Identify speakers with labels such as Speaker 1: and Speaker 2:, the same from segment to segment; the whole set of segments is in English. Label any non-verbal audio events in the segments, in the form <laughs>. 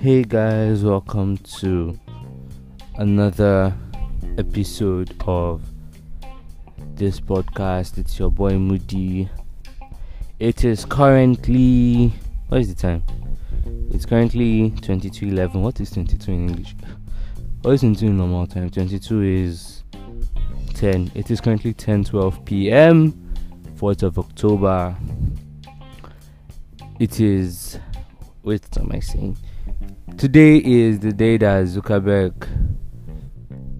Speaker 1: Hey guys, welcome to another episode of this podcast. It's your boy Moody. It is currently what is the time? It's currently 22:11. What is 22 in English? What is 22 in normal time? 22 is 10. It is currently 10:12 p.m. 4th of October. It is. What am I saying? Today is the day that Zuckerberg,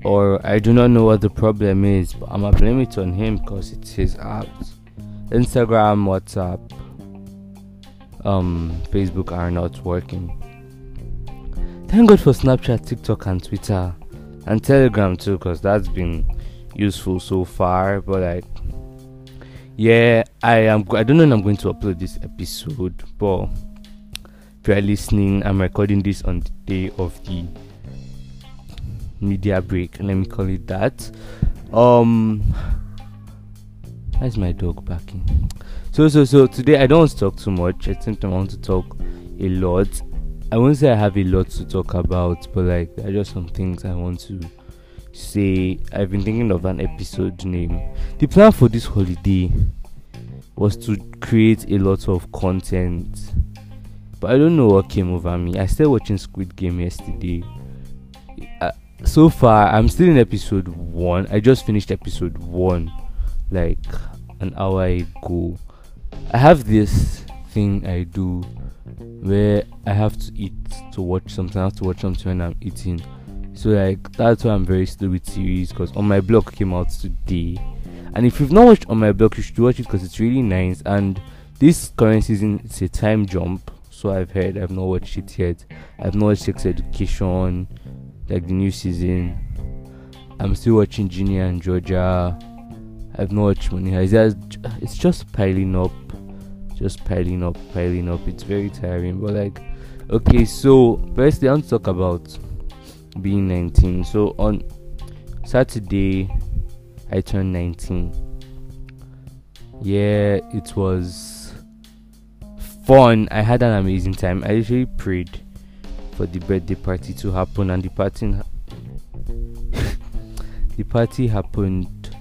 Speaker 1: or I do not know what the problem is, but I'm gonna blame it on him because it's his apps. Instagram, WhatsApp, um, Facebook are not working. Thank God for Snapchat, TikTok, and Twitter, and Telegram too, because that's been useful so far. But like, yeah, I am. I don't know when I'm going to upload this episode, but if you are listening, I'm recording this on the day of the media break. Let me call it that. Um, where's my dog barking? So, so, so today I don't want to talk too much. I think I want to talk a lot. I won't say I have a lot to talk about, but like there are just some things I want to say. I've been thinking of an episode name. The plan for this holiday was to create a lot of content but I don't know what came over me. I started watching Squid Game yesterday. So far, I'm still in episode one. I just finished episode one like an hour ago. I have this thing I do where I have to eat to watch something. I have to watch something when I'm eating. So like that's why I'm very slow with series because On My Block came out today. And if you've not watched On My Block, you should watch it because it's really nice. And this current season it's a time jump so I've heard. I've not watched it yet. I've not watched Sex Education, like the new season. I'm still watching Ginny and Georgia. I've not watched Money Heist. It's just, it's just piling up, just piling up, piling up. It's very tiring. But like, okay, so firstly, I want to talk about being 19. So on Saturday, I turned 19. Yeah, it was fun. I had an amazing time. I actually prayed for the birthday party to happen, and the party <laughs> the party happened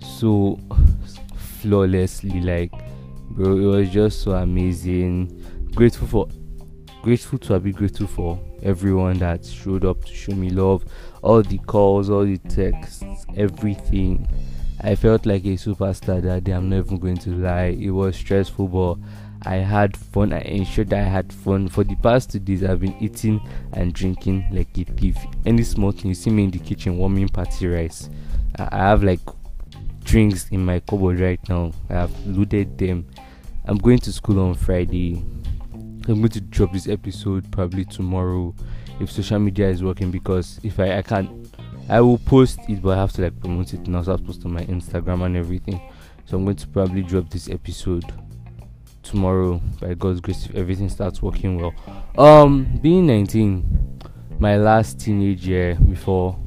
Speaker 1: so flawlessly. Like, bro, it was just so amazing. Grateful for grateful to be grateful for everyone that showed up to show me love. All the calls, all the texts, everything. I felt like a superstar that day. I'm not even going to lie. It was stressful, but I had fun. I ensured that I had fun. For the past two days, I've been eating and drinking like a thief. Any small thing, you see me in the kitchen warming party rice. I have like drinks in my cupboard right now. I have loaded them. I'm going to school on Friday. I'm going to drop this episode probably tomorrow if social media is working because if I, I can't I will post it but I have to like promote it and also post on my Instagram and everything. So I'm going to probably drop this episode tomorrow by God's grace if everything starts working well. Um, being 19, my last teenage year before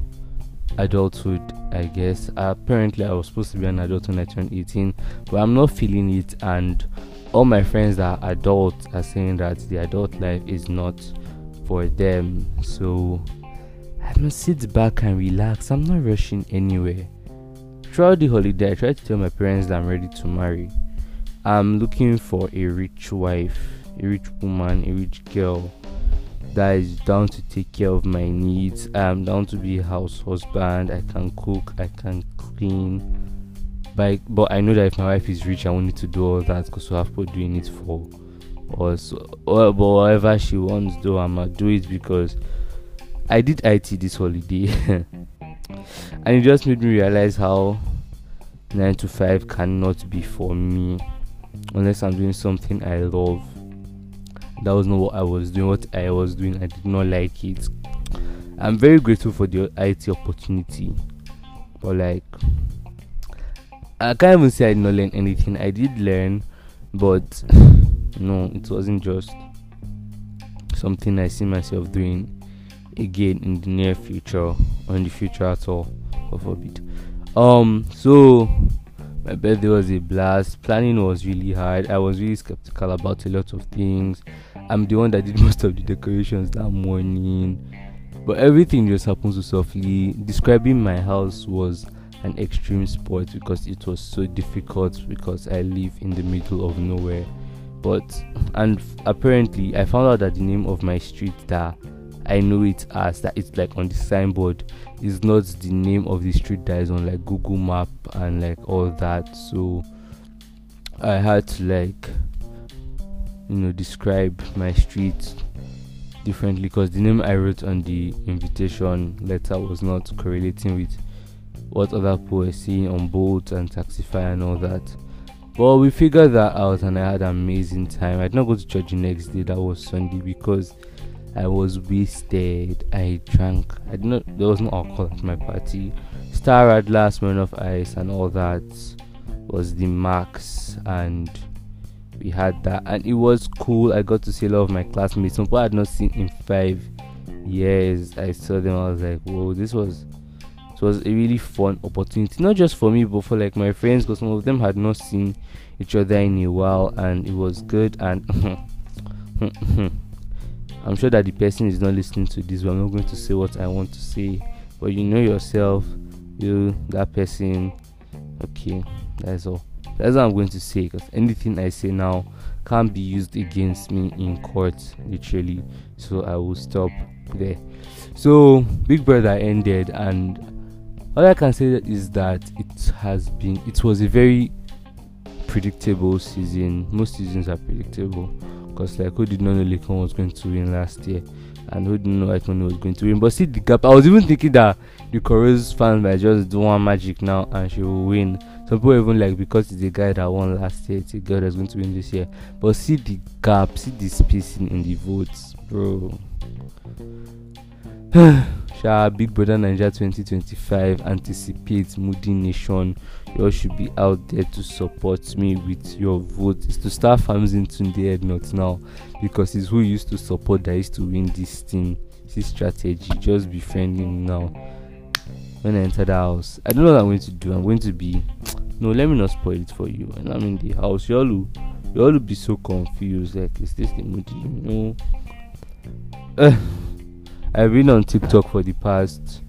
Speaker 1: adulthood, I guess. Apparently, I was supposed to be an adult when I turned 18, but I'm not feeling it, and all my friends that are adults are saying that the adult life is not for them. So I must sit back and relax. I'm not rushing anywhere. Throughout the holiday, I tried to tell my parents that I'm ready to marry I'm looking for a rich wife, a rich woman, a rich girl that is down to take care of my needs. I'm down to be a house husband. I can cook, I can clean. But, but I know that if my wife is rich, I won't need to do all that because we have people doing it for us. Or, but whatever she wants, though, I'm gonna do it because I did IT this holiday. <laughs> and it just made me realize how 9 to 5 cannot be for me unless I'm doing something I love. That was not what I was doing. What I was doing, I did not like it. I'm very grateful for the IT opportunity, but like, I can't even say I did not learn anything. I did learn, but <sighs> no, it wasn't just something I see myself doing again in the near future or in the future at all. God forbid. Um, so my birthday was a blast. Planning was really hard. I was really skeptical about a lot of things. I'm the one that did <laughs> most of the decorations that morning. But everything just happened so softly. Describing my house was an extreme sport because it was so difficult because I live in the middle of nowhere. But and apparently I found out that the name of my street that I know it as that it's like on the signboard It's not the name of the street that is on like Google Map and like all that. So I had to like you know describe my street differently because the name I wrote on the invitation letter was not correlating with what other people were seeing on Bolt and Taxify and all that. But we figured that out and I had an amazing time. I did not go to church the next day, that was Sunday, because I was wasted. I drank. I did not. There was no alcohol at my party. Star Radler, Smirnoff Ice, and all that was the max, and we had that, and it was cool. I got to see a lot of my classmates, some people I had not seen in five years. I saw them. I was like, whoa, this was. It was a really fun opportunity, not just for me, but for like my friends, because some of them had not seen each other in a while, and it was good. And <laughs> <laughs> I'm sure that the person is not listening to this, but I'm not going to say what I want to say. But you know yourself, you, that person. Okay, that's all. That's what I'm going to say because anything I say now can't be used against me in court, literally. So I will stop there. So, Big Brother ended, and all I can say is that it has been, it was a very predictable season. Most seasons are predictable because like who did not know Laycon was going to win last year, and who didn't know Icon was going to win. But see the gap. I was even thinking that the Koreans fans might just do one magic now and she will win. Some people even like because it's a guy that won last year, it's a girl that's going to win this year. But see the gap, see the spacing in the votes, bro. <sighs> <sighs> Sha Big Brother Nigeria 2025 anticipates Moody Nation you all should be out there to support me with your vote. It's to start farming into the not now because it's who used to support that used to win this thing. This strategy. Just befriend him now. When I enter the house, I don't know what I'm going to do. I'm going to be no, let me not spoil it for you. When I'm in the house, you all will, you all will be so confused. Like, is this the moody? You know. Uh, I've been on TikTok for the past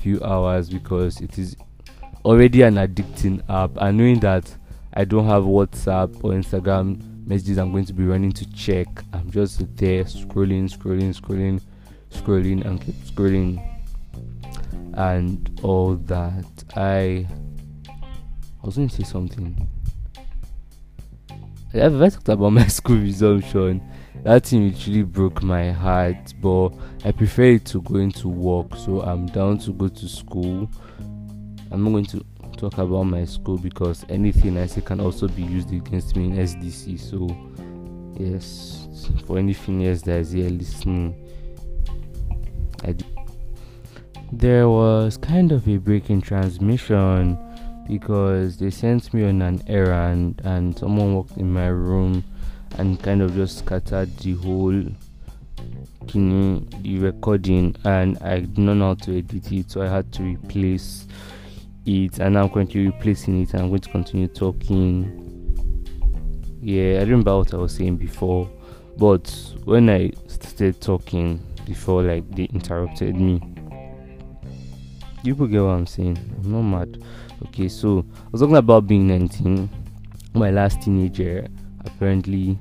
Speaker 1: few hours because it is already an addicting app and knowing that I don't have WhatsApp or Instagram messages I'm going to be running to check. I'm just there scrolling, scrolling, scrolling, scrolling, and keep scrolling, and all that. I, I was going to say something. I've talked about my <laughs> school resumption. That thing literally broke my heart, but I prefer it to going to work, so I'm down to go to school I'm not going to talk about my school because anything I say can also be used against me in SDC. So, yes, for anything else that is here listening, I d- there was kind of a break in transmission because they sent me on an errand and someone walked in my room and kind of just scattered the whole the recording and I did not know how to edit it so I had to replace it and I'm going to replacing it and I'm going to continue talking. Yeah, I remember what I was saying before, but when I started talking before, like they interrupted me. You people get what I'm saying? I'm not mad. Okay, so I was talking about being 19, my last teenager. Apparently,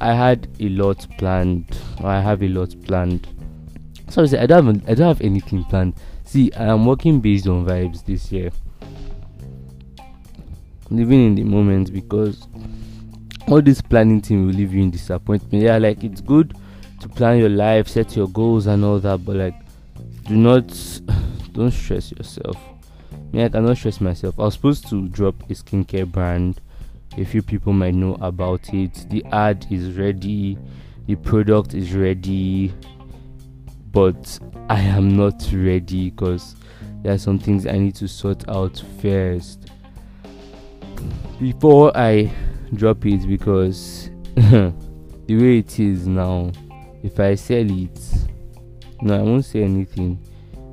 Speaker 1: I had a lot planned. I have a lot planned. So I don't have, I don't have anything planned See, I am working based on vibes this year. Living in the moment because all this planning thing will leave you in disappointment. Yeah, like it's good to plan your life, set your goals and all that, but like do not <sighs> don't stress yourself. Me, I cannot stress myself. I was supposed to drop a skincare brand. A few people might know about it. The ad is ready, the product is ready, but I am not ready because there are some things I need to sort out first before I drop it because <laughs> the way it is now, if I sell it, no, I won't say anything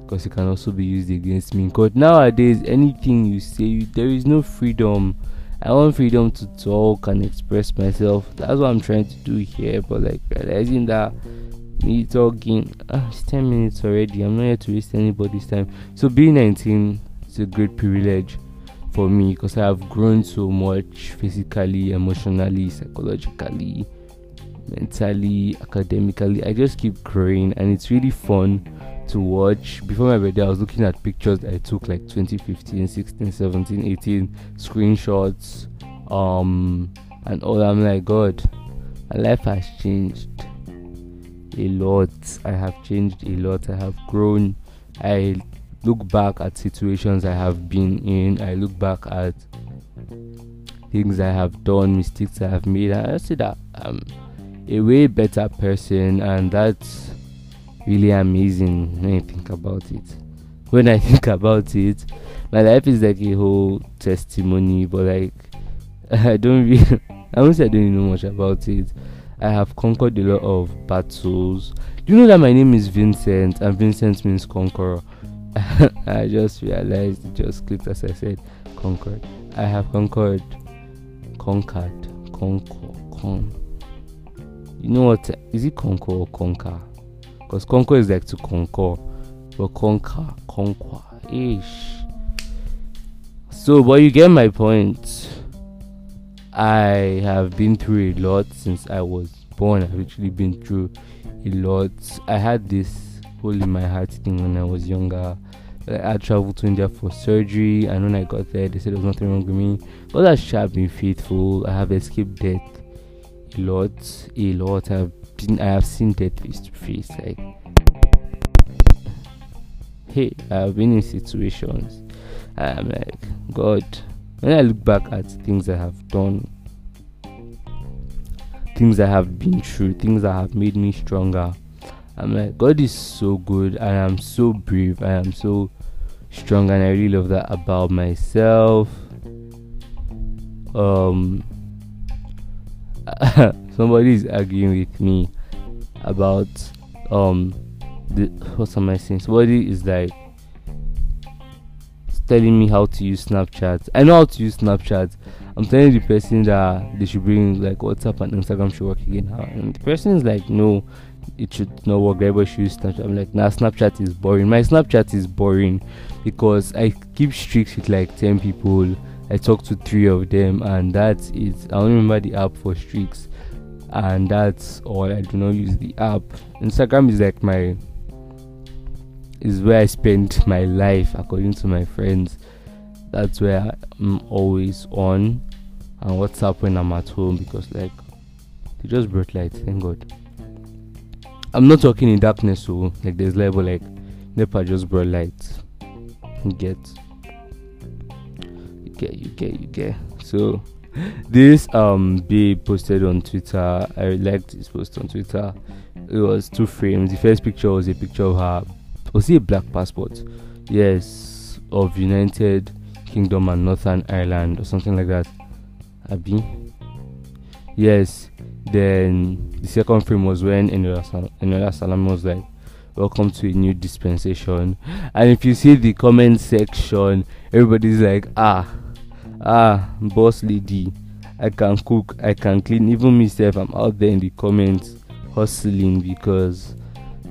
Speaker 1: because it can also be used against me. Because nowadays, anything you say, there is no freedom, I want freedom to talk and express myself. That's what I'm trying to do here. But like realizing that me talking, uh, it's 10 minutes already. I'm not here to waste anybody's time. So being 19 is a great privilege for me because I have grown so much physically, emotionally, psychologically, mentally, academically. I just keep growing and it's really fun to watch. Before my birthday, I was looking at pictures I took like 2015, 16, 17, 18, screenshots, um, and all. I'm like, God, my life has changed a lot. I have changed a lot. I have grown. I look back at situations I have been in. I look back at things I have done, mistakes I have made, I see that I'm a way better person, and that's really amazing when I think about it. When I <laughs> think about it, my life is like a whole testimony, but like <laughs> I don't really, <laughs> I won't say I don't know much about it. I have conquered a lot of battles. Do you know that my name is Vincent and Vincent means conqueror? I just realized it just clicked as I said conquered. I have conquered, conquered, conquer, con. You know what? Is it conquer or conquer? Because conquer is like to conquer, but conquer, conquer, ish. So, but you get my point. I have been through a lot since I was born. I've actually been through a lot. I had this hole in my heart thing when I was younger. I traveled to India for surgery, and when I got there, they said there was nothing wrong with me. Has sure been faithful. I have escaped death a lot, a lot. I've I have seen death face to face. Like, hey, I've been in situations. I'm like, God. When I look back at things I have done, things I have been through, things that have made me stronger. I'm like, God is so good, and I'm so brave, I am so strong, and I really love that about myself. Um, <laughs> somebody is arguing with me about um the what am I saying? Somebody is like telling me how to use Snapchat. I know how to use Snapchat. I'm telling the person that they should bring like WhatsApp and Instagram should work again. And the person is like, no, it should not work. Everybody should use Snapchat. I'm like, nah, Snapchat is boring. My Snapchat is boring because I keep streaks with like 10 people. I talked to three of them, and that's it. I don't remember the app for streaks, and that's all. I do not use the app. Instagram is like my is where I spend my life, according to my friends. That's where I'm always on, and WhatsApp when I'm at home because like they just brought light. Thank God. I'm not talking in darkness, so like there's level like NEPA just brought light. Get, get, you get, you get. So this um be posted on Twitter. I liked this post on Twitter. It was two frames. The first picture was a picture of her. Was it a black passport? Yes, of United Kingdom and Northern Ireland or something like that. Abi. Yes, then the second frame was when Eniola Salam was like, Welcome to a new dispensation. And if you see the comment section, everybody's like, Ah, ah, boss lady, I can cook, I can clean. Even myself, I'm out there in the comments hustling because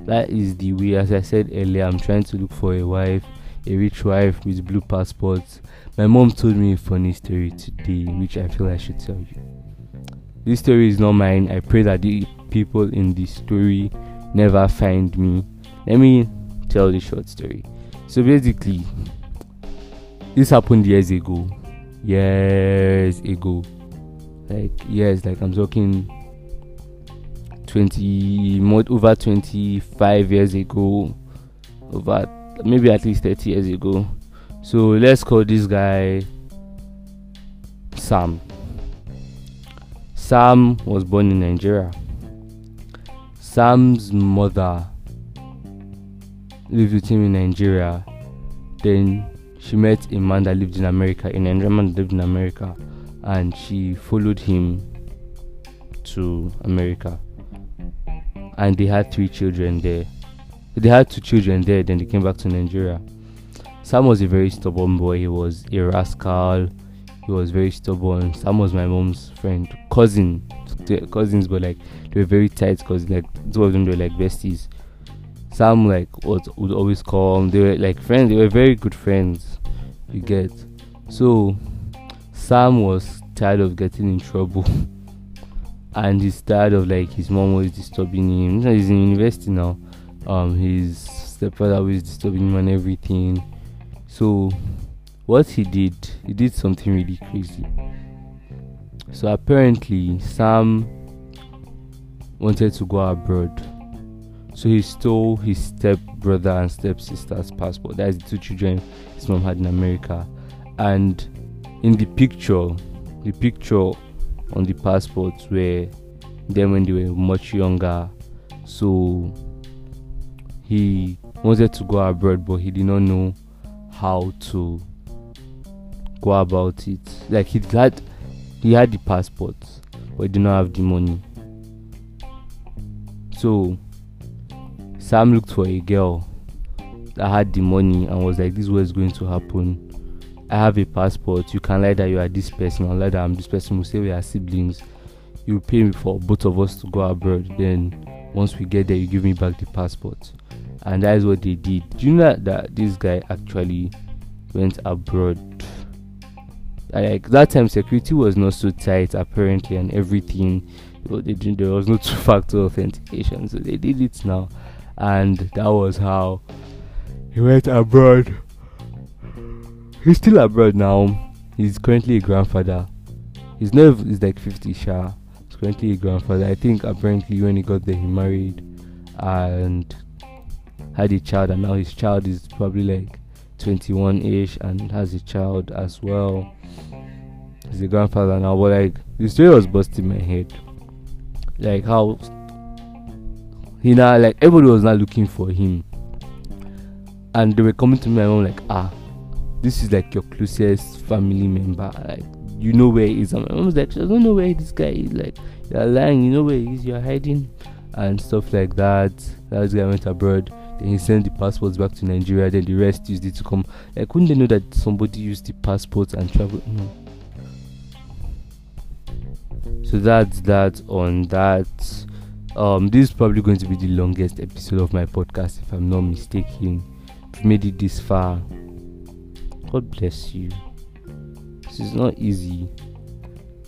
Speaker 1: that is the way. As I said earlier, I'm trying to look for a wife, a rich wife with blue passports. My mom told me a funny story today, which I feel I should tell you. This story is not mine. I pray that the people in this story never find me. Let me tell the short story. So basically, this happened years ago. Years ago. Like years, like I'm talking 20 more over 25 years ago. Over maybe at least 30 years ago. So let's call this guy Sam. Sam was born in Nigeria. Sam's mother lived with him in Nigeria. Then she met a man that lived in America, a Nigerian man that lived in America, and she followed him to America. And they had three children there. They had two children there, then they came back to Nigeria. Sam was a very stubborn boy, he was a rascal, he was very stubborn. Sam was my mom's friend, cousin, cousins, but like they were very tight cousins. Like two of them were like besties. Sam like was, would always call. They were like friends. They were very good friends. You get. So Sam was tired of getting in trouble. <laughs> and he's tired of like his mom always disturbing him. He's in university now. Um, his stepfather always disturbing him and everything. So, what he did, he did something really crazy. So apparently, Sam wanted to go abroad. So he stole his stepbrother and stepsister's passport. That's the two children his mom had in America. And in the picture, the picture on the passports were them when they were much younger. So he wanted to go abroad, but he did not know how to go about it. Like he had, he had the passport, but he did not have the money. So Sam looked for a girl that had the money and was like, "This was going to happen." I have a passport. You can lie that you are this person, or lie that I'm this person. We say we are siblings. You pay me for both of us to go abroad. Then once we get there, you give me back the passport. And that is what they did. Do you know that this guy actually went abroad? Like that time, security was not so tight apparently, and everything. They didn't, there was no <laughs> two-factor authentication, so they did it now, and that was how he went abroad he's still abroad now. He's currently a grandfather. His nerve is like 50 sha. He's currently a grandfather. I think apparently when he got there he married and had a child and now his child is probably like 21 ish and has a child as well. He's a grandfather now, but like the story was busting my head. Like how he now like everybody was not looking for him. And they were coming to me and I'm like, ah, this is like your closest family member. Like you know where he is. And my mom's like, I don't know where this guy is. Like you're lying. You know where he is. You're hiding and stuff like that. That guy went abroad. Then he sent the passports back to Nigeria. Then the rest used it to come. Like wouldn't they know that somebody used the passports and travel? No. So that's that on that. Um, this is probably going to be the longest episode of my podcast, if I'm not mistaken. I've made it this far. God bless you. This is not easy.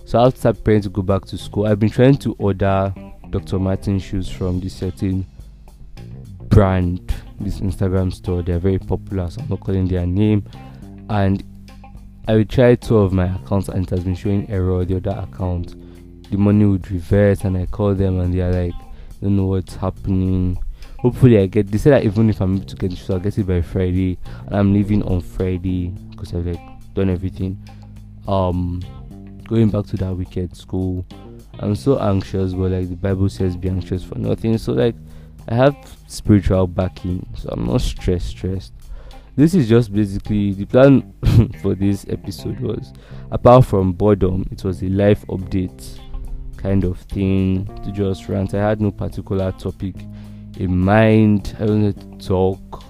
Speaker 1: So I have to start preparing to go back to school. I've been trying to order Dr. Martin shoes from this certain brand, this Instagram store. They're very popular, so I'm not calling their name. And I will try two of my accounts and it has been showing error. The other account, the money would reverse, and I call them and they're like, don't know what's happening hopefully I get. They said that even if I'm able to get so I'll get it by Friday, and I'm leaving on Friday because I've like done everything. Um, going back to that weekend school, I'm so anxious, but like the Bible says, be anxious for nothing. So like I have spiritual backing, so I'm not stressed. Stressed. This is just basically the plan <laughs> for this episode was apart from boredom, it was a life update kind of thing to just rant. I had no particular topic in mind. I wanted to talk.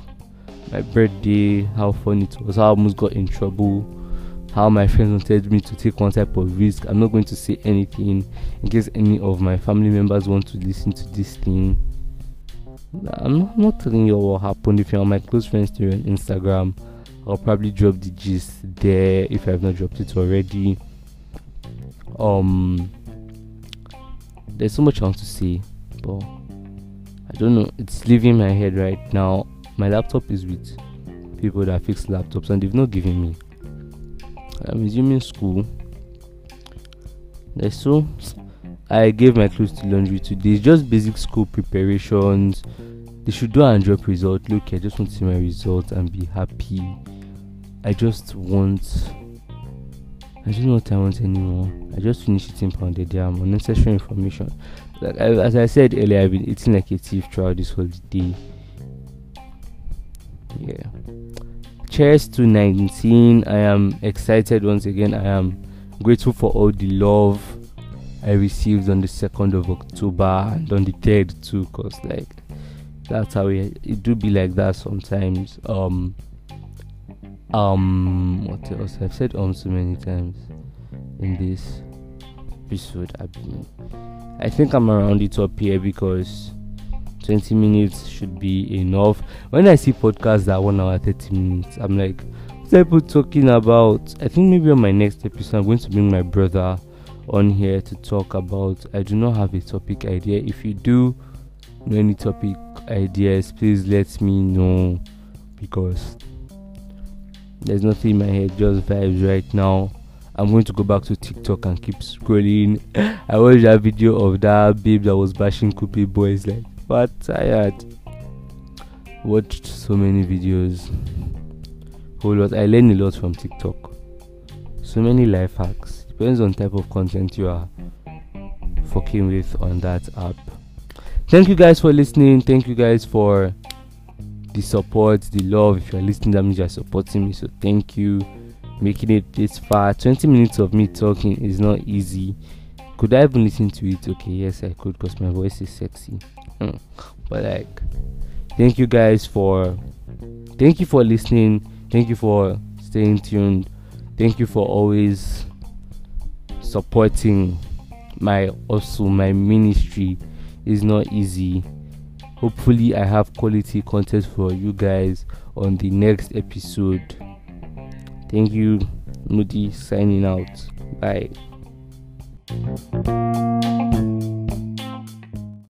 Speaker 1: My birthday, how fun it was, how I almost got in trouble, how my friends wanted me to take one type of risk. I'm not going to say anything in case any of my family members want to listen to this thing. I'm not, I'm not telling you what happened. If you're on my close friends to on Instagram, I'll probably drop the gist there if I have not dropped it already. Um, there's so much I want to say, but I don't know, it's leaving my head right now. My laptop is with people that fix laptops and they've not given me. I'm resuming school. There's so I gave my clothes to laundry today. Just basic school preparations. They should do and drop result. Look, I just want to see my results and be happy. I just want I just don't know what I want anymore. I just finished eating pounded yam. Unnecessary information. Like I, as I said earlier, I've been eating like a thief throughout this whole day. Yeah. Cheers to 19. I am excited once again. I am grateful for all the love I received on the 2nd of October and on the 3rd too, cause like that's how it, it do be like that sometimes. Um, um what else? I've said um so many times in this episode. I mean i think i'm around it up here because 20 minutes should be enough. When i see podcasts that one hour 30 minutes i'm like what are people talking about? I think maybe on my next episode i'm going to bring my brother on here to talk about i do not have a topic idea. If you do know any topic ideas please let me know because there's nothing in my head, just vibes right now. I'm going to go back to TikTok and keep scrolling. <laughs> I watched that video of that babe that was bashing Coupe boys like but tired. Watched so many videos. Whole lot. I learned a lot from TikTok. So many life hacks. Depends on type of content you are fucking with on that app. Thank you guys for listening. Thank you guys for the support, the love. If you're listening, that means you're supporting me. So thank you. Making it this far. 20 minutes of me talking is not easy. Could I even listen to it? Okay, yes, I could because my voice is sexy. Mm. But like, thank you guys for thank you for listening. Thank you for staying tuned. Thank you for always supporting my also my ministry is not easy hopefully i have quality content for you guys on the next episode. Thank you moody signing out. Bye